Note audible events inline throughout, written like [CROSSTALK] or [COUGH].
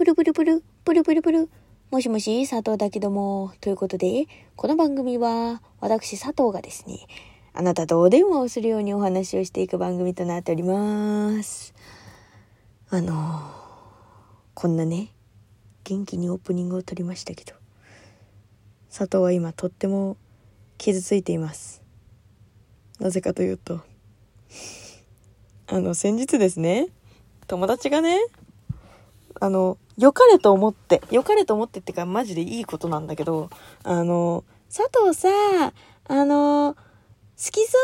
プルプルプル、プルプルプル。もしもし、佐藤だけども。ということで、この番組は、私佐藤がですね、あなたとお電話をするようにお話をしていく番組となっております。あの、こんなね、元気にオープニングを撮りましたけど、佐藤は今とっても傷ついています。なぜかというと、あの、先日ですね、友達がね、あの、良かれと思って、良かれと思ってってか、マジでいいことなんだけど、あの、佐藤さ、あの、好きそ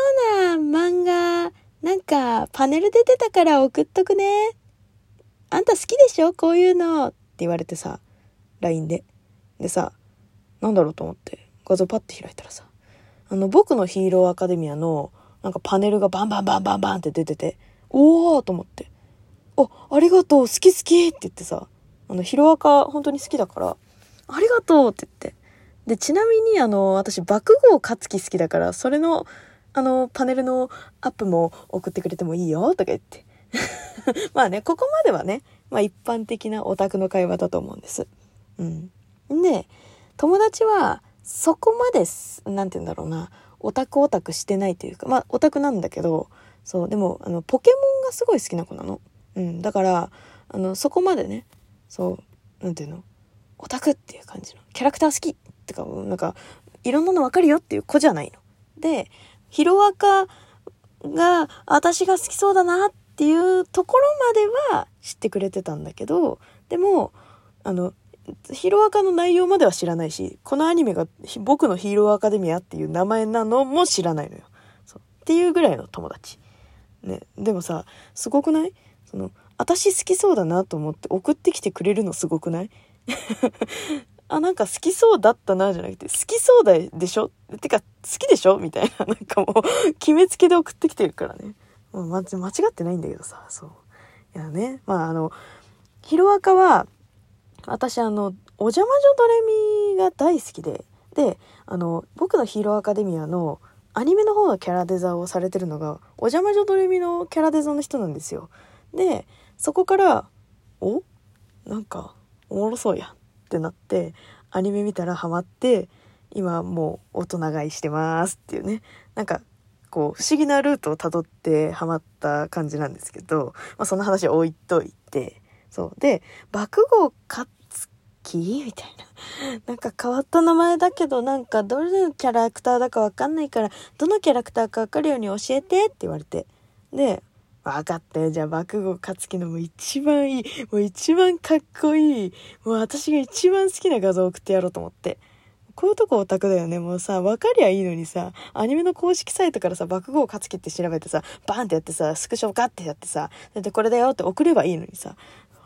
うな漫画、なんか、パネルで出たから送っとくね。あんた好きでしょ？こういうの。って言われてさ、LINE で。でさ、なんだろうと思って、画像パッて開いたらさ、あの、僕のヒーローアカデミアの、なんかパネルがバンバンバンバンバンって出てて、おーと思って。あ、ありがとう、好き好きって言ってさ、あの、ヒロアカ本当に好きだから、ありがとうって言って。で、ちなみにあの、私、爆豪勝樹好きだから、それの、あの、パネルのアップも送ってくれてもいいよ、とか言って。[LAUGHS] まあね、ここまではね、まあ一般的なオタクの会話だと思うんです。うん。で、友達は、そこまで、なんて言うんだろうな、オタクオタクしてないというか、まあオタクなんだけど、そう、でも、あの、ポケモンがすごい好きな子なの。うん、だから、あの、そこまでね、そう、なんていうの、オタクっていう感じの、キャラクター好きってか、なんか、いろんなの分かるよっていう子じゃないの。で、ヒロアカが私が好きそうだなっていうところまでは知ってくれてたんだけど、でも、あの、ヒロアカの内容までは知らないし、このアニメが僕のヒーローアカデミアっていう名前なのも知らないのよ。そうっていうぐらいの友達。ね、でもさ、すごくない？その、私好きそうだなと思って送ってきてくれるのすごくない？[LAUGHS] あ、なんか好きそうだったなじゃなくて、好きそうだでしょ？てか、好きでしょ？みたいな、[LAUGHS] なんかもう、決めつけで送ってきてるからね。もうま間違ってないんだけどさ、そう。いやね、まああの、ヒロアカは、私あの、お邪魔女ドレミが大好きで、で、あの、僕のヒーローアカデミアのアニメの方のキャラデザをされてるのが、お邪魔女ドレミのキャラデザの人なんですよ。で、そこから、お？なんか、おもろそうやってなって、アニメ見たらハマって、今もう大人買いしてますっていうね。なんか、こう、不思議なルートをたどってハマった感じなんですけど、まあその話置いといて、そう。で、爆豪勝樹みたいな。なんか変わった名前だけど、なんかどれのキャラクターだかわかんないから、どのキャラクターかわかるように教えてって言われて。で、分かったよ。じゃあ、爆豪勝樹のもう一番いい、もう一番かっこいい、もう私が一番好きな画像送ってやろうと思って。こういうとこオタクだよね。もうさ、分かりゃいいのにさ、アニメの公式サイトからさ、爆豪勝樹って調べてさ、バーンってやってさ、スクショガッてやってさ、で、これだよって送ればいいのにさ、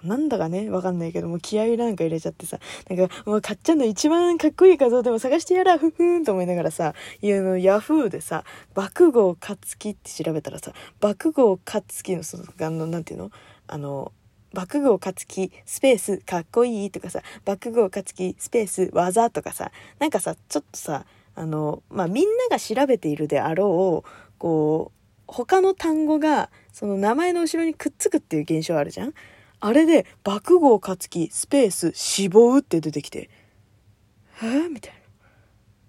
なんだかね、わかんないけども、気合いなんか入れちゃってさ、なんか、もうかっちゃんの一番かっこいい画像でも探してやら、ふふーんと思いながらさ、いうの、ヤフーでさ、爆豪勝樹って調べたらさ、爆豪勝樹の、その、あの、なんていうの？あの、爆豪勝樹スペースかっこいいとかさ、爆豪勝樹スペース技とかさ、なんかさ、ちょっとさ、あの、まあ、みんなが調べているであろう、こう、他の単語が、その名前の後ろにくっつくっていう現象あるじゃん？あれで、爆豪勝樹スペース死亡って出てきて、えー、みたいな。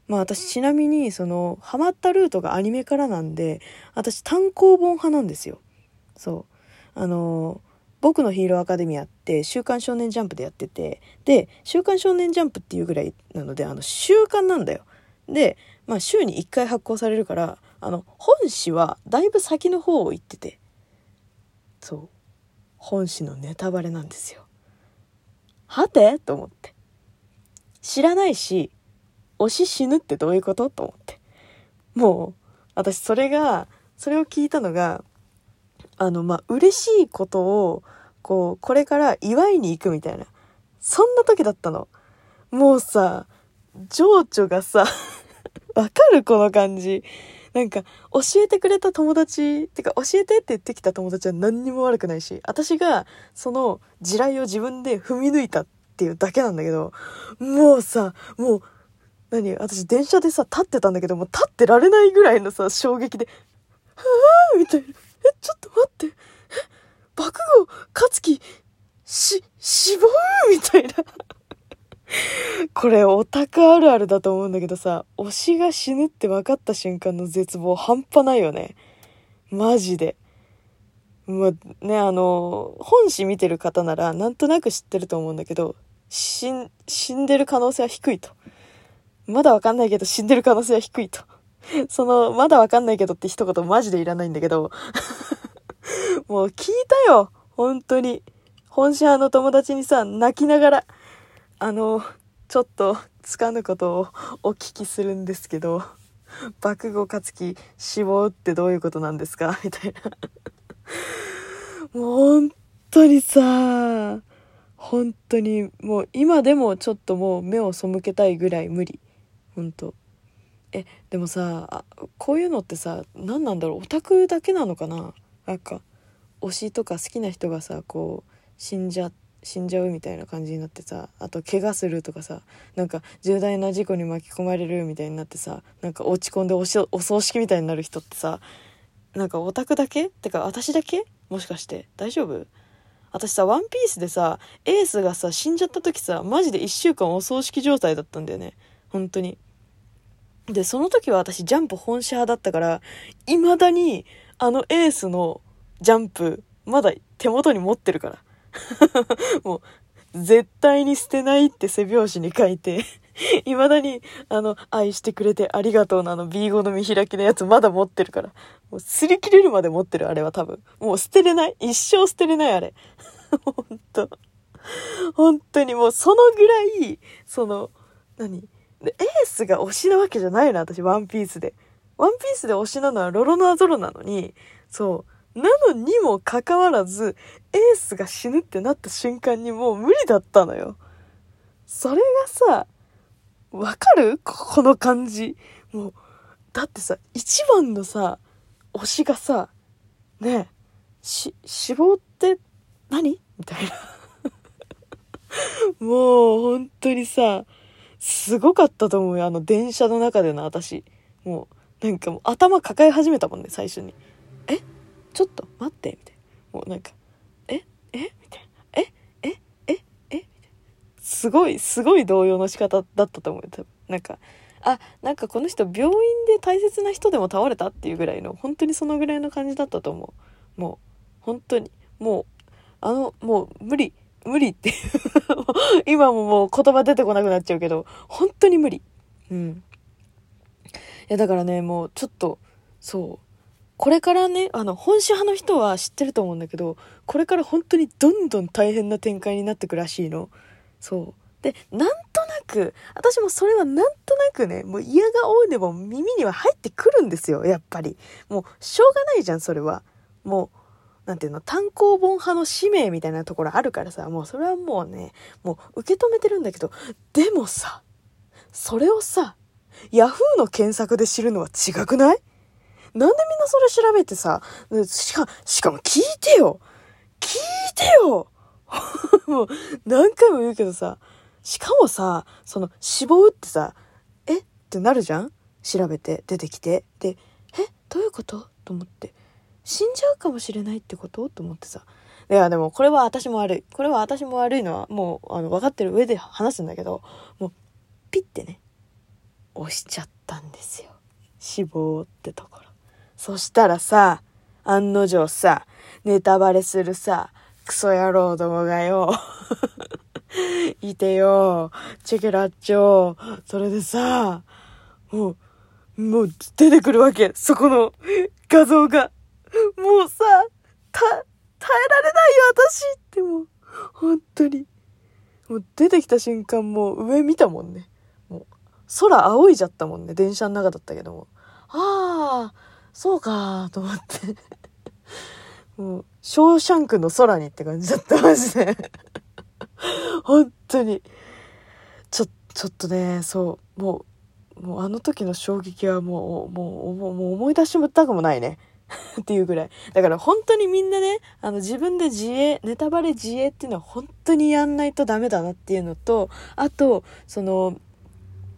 まあ私ちなみに、その、ハマったルートがアニメからなんで、私単行本派なんですよ。そう。あのー僕のヒーローアカデミアって週刊少年ジャンプでやってて、で、週刊少年ジャンプっていうぐらいなので、あの、週刊なんだよ。で、まあ週に1回発行されるから、あの、本誌はだいぶ先の方を行ってて、そう。本誌のネタバレなんですよ。はて？と思って。知らないし、推し死ぬってどういうこと？と思って。もう、私それが、それを聞いたのが、あの、まあ、嬉しいことを、こう、これから祝いに行くみたいな。そんな時だったの。もうさ、情緒がさ、[LAUGHS] わかる？この感じ。なんか、教えてくれた友達、ってか、教えてって言ってきた友達は何にも悪くないし、私が、その地雷を自分で踏み抜いたっていうだけなんだけど、もうさ、もう、何私電車でさ、立ってたんだけど、もう立ってられないぐらいのさ、衝撃で、はぁーみたいな。え、ちょっと待って。え、爆豪勝樹し、死亡？みたいな。[LAUGHS] これオタクあるあるだと思うんだけどさ、推しが死ぬって分かった瞬間の絶望半端ないよね。マジで。まあ、ね、あの、本誌見てる方ならなんとなく知ってると思うんだけど、死ん、死んでる可能性は低いと。まだわかんないけど死んでる可能性は低いと。その、まだわかんないけどって一言マジでいらないんだけど、[LAUGHS] もう聞いたよ本当に。本社の友達にさ、泣きながら、あの、ちょっと、つかぬことをお聞きするんですけど、爆豪勝樹死亡ってどういうことなんですか？みたいな。もう本当にさ、本当にもう今でもちょっともう目を背けたいぐらい無理。本当え、でもさ、こういうのってさ、何なんだろう？オタクだけなのかな？なんか、推しとか好きな人がさ、こう、死んじゃって死んじゃうみたいな感じになってさあと怪我するとかさなんか重大な事故に巻き込まれるみたいになってさなんか落ち込んでお葬式みたいになる人ってさなんかオタクだけ？ってか私だけ？もしかして大丈夫？私さ、ワンピースでさ、エースがさ、死んじゃった時さ、マジで1週間お葬式状態だったんだよね。本当に。で、その時は私、ジャンプ本社派だったから、未だに、あのエースのジャンプ、まだ手元に持ってるから。もう、絶対に捨てないって背拍子に書いて [LAUGHS] 未だに、あの、愛してくれてありがとうなあの B5 の見開きのやつまだ持ってるから。もう擦り切れるまで持ってる、あれは多分。もう捨てれない。一生捨てれない、あれ。ほんと。本当にもうそのぐらい、その、何？で、エースが推しなわけじゃないの、私、ワンピースで。ワンピースで推しなのはロロノアゾロなのに、そう。なのにもかかわらず、エースが死ぬってなった瞬間にもう無理だったのよ。それがさ、わかる？この感じ。もう、だってさ、一番のさ、推しがさ、ねえ、し、死亡って何？みたいな。[LAUGHS] もう、本当にさ、すごかったと思うよ。あの、電車の中での私。もう、なんかもう頭抱え始めたもんね、最初に。え？ちょっと待って、みたいな。もうなんか、ええみたいな。ええええみたいな。すごい、すごい動揺の仕方だったと思う、多分。なんか、あ、なんかこの人病院で大切な人でも倒れたっていうぐらいの、本当にそのぐらいの感じだったと思う。もう、本当に。もう、あの、もう無理、無理って [LAUGHS] 今ももう言葉出てこなくなっちゃうけど、本当に無理。うん。いや、だからね、もうちょっと、そう。これからね、あの、本社派の人は知ってると思うんだけど、これから本当にどんどん大変な展開になってくらしいの。そう。で、なんとなく、私もそれはなんとなくね、もう嫌がおうでも耳には入ってくるんですよ、やっぱり。もう、しょうがないじゃん、それは。もう、なんていうの、単行本派の使命みたいなところあるからさ、もうそれはもうね、もう受け止めてるんだけど、でもさ、それをさ、ヤフーの検索で知るのは違くない？なんでみんなそれ調べてさ、しか、しかも聞いてよ聞いてよ [LAUGHS] もう、何回も言うけどさ、しかもさ、その、死亡ってさ、え？ってなるじゃん？調べて、出てきて。で、え？どういうこと？と思って。死んじゃうかもしれないってこと？と思ってさ。いや、でもこれは私も悪い。これは私も悪いのはもう、あの、分かってる上で話すんだけど、もう、ピッてね、押しちゃったんですよ。死亡ってところ。そしたらさ、案の定さ、ネタバレするさ、クソ野郎どもがよ、[LAUGHS] いてよ、チェケラッチョ、それでさ、もう、もう出てくるわけ、そこの画像が。もうさ、た、耐えられないよ、私ってもう、本当に。もう出てきた瞬間もう上見たもんね。もう、空仰いじゃったもんね、電車の中だったけども。ああ、そうかと思って [LAUGHS] もう、ショーシャンクの空にって感じだった、マジで [LAUGHS] 本当に。ちょ、ちょっとね、そう、もう、もうあの時の衝撃はもう、もう、もうもう思い出しもったくもないね。[LAUGHS] っていうぐらい。だから本当にみんなね、あの自分で自衛、ネタバレ自衛っていうのは本当にやんないとダメだなっていうのと、あと、その、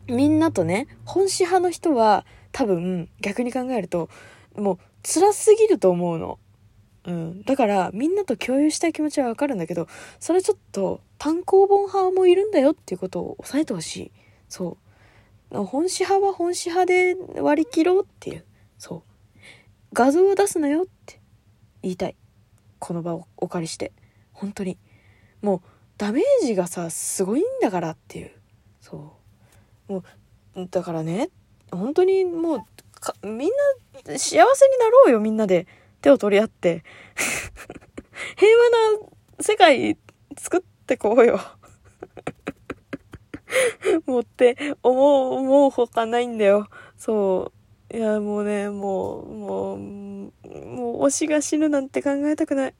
みんなとね、本誌派の人は多分逆に考えるともう辛すぎると思うのうん。だから、みんなと共有したい気持ちはわかるんだけど、それちょっと単行本派もいるんだよっていうことを押さえてほしい。そう。本誌派は本誌派で割り切ろうっていう。そう。画像を出すなよって言いたい。この場をお借りして。本当に。もう、ダメージがさ、すごいんだからっていう。そう。もう、だからね、本当にもう、みんな幸せになろうよ、みんなで。手を取り合って。[LAUGHS] 平和な世界作ってこうよ。[LAUGHS] もうって思う、思うほかないんだよ。そう。いや、もうね、もう、もう、もう推しが死ぬなんて考えたくない。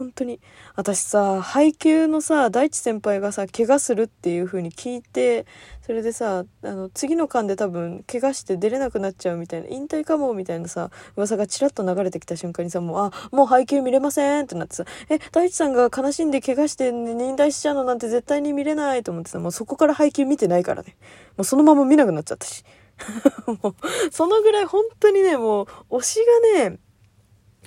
本当に。私さ、配給のさ、大地先輩がさ、怪我するっていう風に聞いて、それでさ、あの、次の間で多分、怪我して出れなくなっちゃうみたいな、引退かもみたいなさ、噂がチラッと流れてきた瞬間にさ、もう、あ、もう配給見れませんってなってさ、え、大地さんが悲しんで怪我して引退しちゃうのなんて絶対に見れないと思ってさ、もうそこから配給見てないからね。もうそのまま見なくなっちゃったし。[LAUGHS] もう、そのぐらい本当にね、もう、推しがね、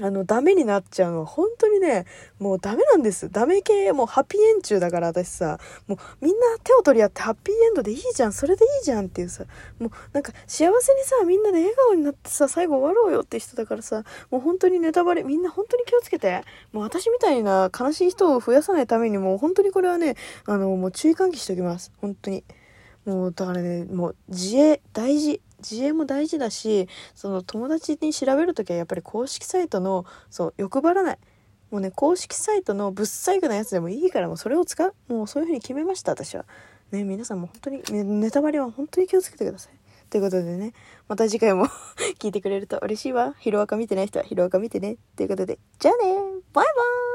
あの、ダメになっちゃうのは本当にね、もうダメなんです。ダメ系、もうハッピーエン中だから私さ、もうみんな手を取り合ってハッピーエンドでいいじゃん、それでいいじゃんっていうさ、もうなんか幸せにさ、みんなで笑顔になってさ、最後終わろうよって人だからさ、もう本当にネタバレ、みんな本当に気をつけて。もう私みたいな悲しい人を増やさないためにもう本当にこれはね、あの、もう注意喚起しておきます。本当に。もうだからね、もう自衛大事。自衛も大事だしその友達に調べる時はやっぱり公式サイトのそう欲張らない。もうね公式サイトのぶっ細工なやつでもいいからもうそれを使う。もうそういう風に決めました私は。ね皆さんも本当にネタバレは本当に気をつけてください。ということでね。また次回も [LAUGHS] 聞いてくれると嬉しいわ。ヒロアカ見てない人はヒロアカ見てね。ということでじゃあね。バイバーイ。